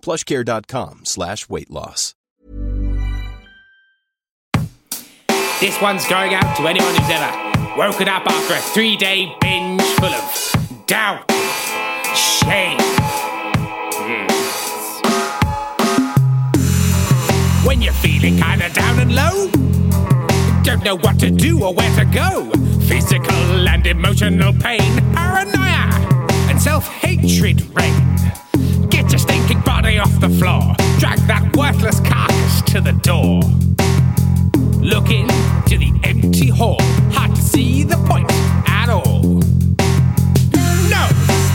plushcare.com slash weight loss. This one's going out to anyone who's ever woken up after a three day binge full of doubt, shame. When you're feeling kinda down and low, don't know what to do or where to go. Physical and emotional pain, paranoia, and self hatred reign. The floor, drag that worthless carcass to the door. Look into the empty hall, hard to see the point at all. No,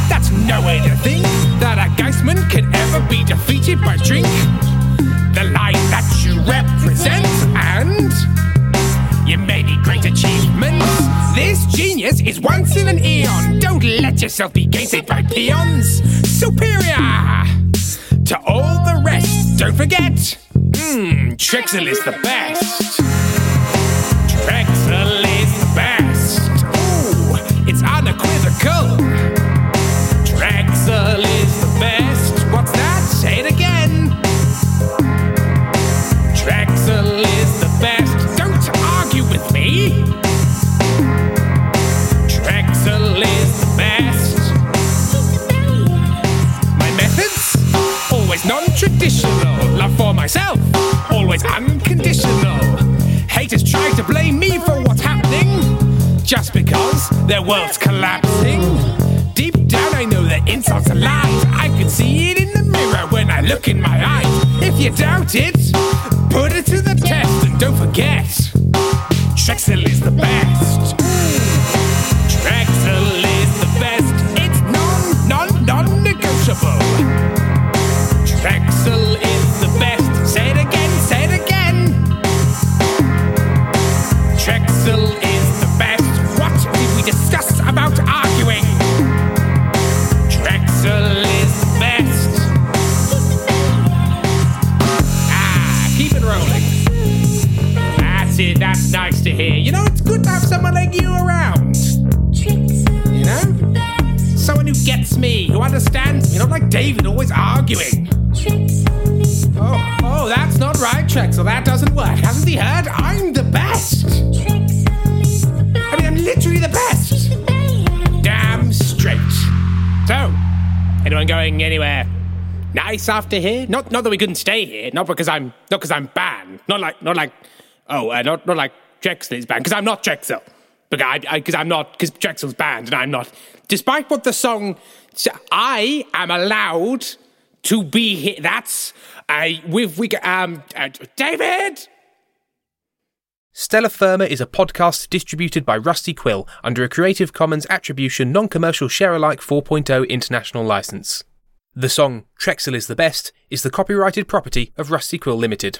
that's no way to think that a Geistman can ever be defeated by drink. The light that you represent, and you may need great achievements. This genius is once in an eon. Don't let yourself be gated by peons. Superior to all the rest. Don't forget, mmm, Trexel is the best. Their world's collapsing. Deep down, I know that insults are lies. I can see it in the mirror when I look in my eyes. If you doubt it, put it to the test and don't forget Trexel is the best. You know, it's good to have someone like you around. You know? Someone who gets me, who understands me, not like David always arguing. Oh, oh, that's not right, Trexel. That doesn't work. Hasn't he heard? I'm the best. I mean, I'm literally the best. Damn straight. So, anyone going anywhere nice after here? Not, not that we couldn't stay here. Not because I'm, not because I'm banned. Not like, not like, oh, uh, not, not like Trexel is banned. Because I'm not Trexel. Because I, I'm not, because Trexel's banned and I'm not. Despite what the song, I am allowed to be here. That's uh, with we um uh, David. Stellar Firma is a podcast distributed by Rusty Quill under a Creative Commons Attribution Non Commercial Share Alike 4.0 international license. The song Trexel is the Best is the copyrighted property of Rusty Quill Limited.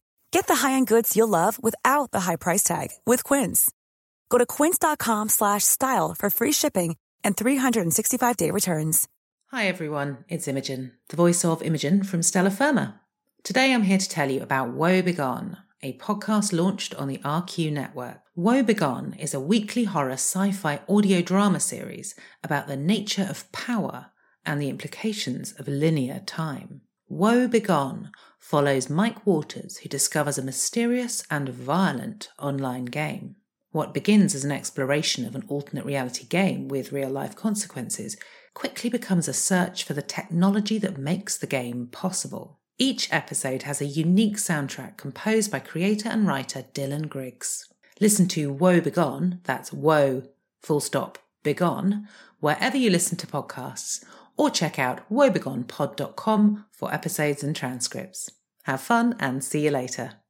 Get the high-end goods you'll love without the high price tag with Quince. Go to quince.com/style for free shipping and 365-day returns. Hi everyone, it's Imogen, the voice of Imogen from Stellar Firma. Today I'm here to tell you about Woe Begone, a podcast launched on the RQ network. Woe Begone is a weekly horror sci fi audio drama series about the nature of power and the implications of linear time. Woe Begone follows Mike Waters, who discovers a mysterious and violent online game. What begins as an exploration of an alternate reality game with real life consequences quickly becomes a search for the technology that makes the game possible. Each episode has a unique soundtrack composed by creator and writer Dylan Griggs. Listen to Woe Begone, that's Woe, full stop, Begone, wherever you listen to podcasts, or check out woebegonepod.com for episodes and transcripts. Have fun and see you later.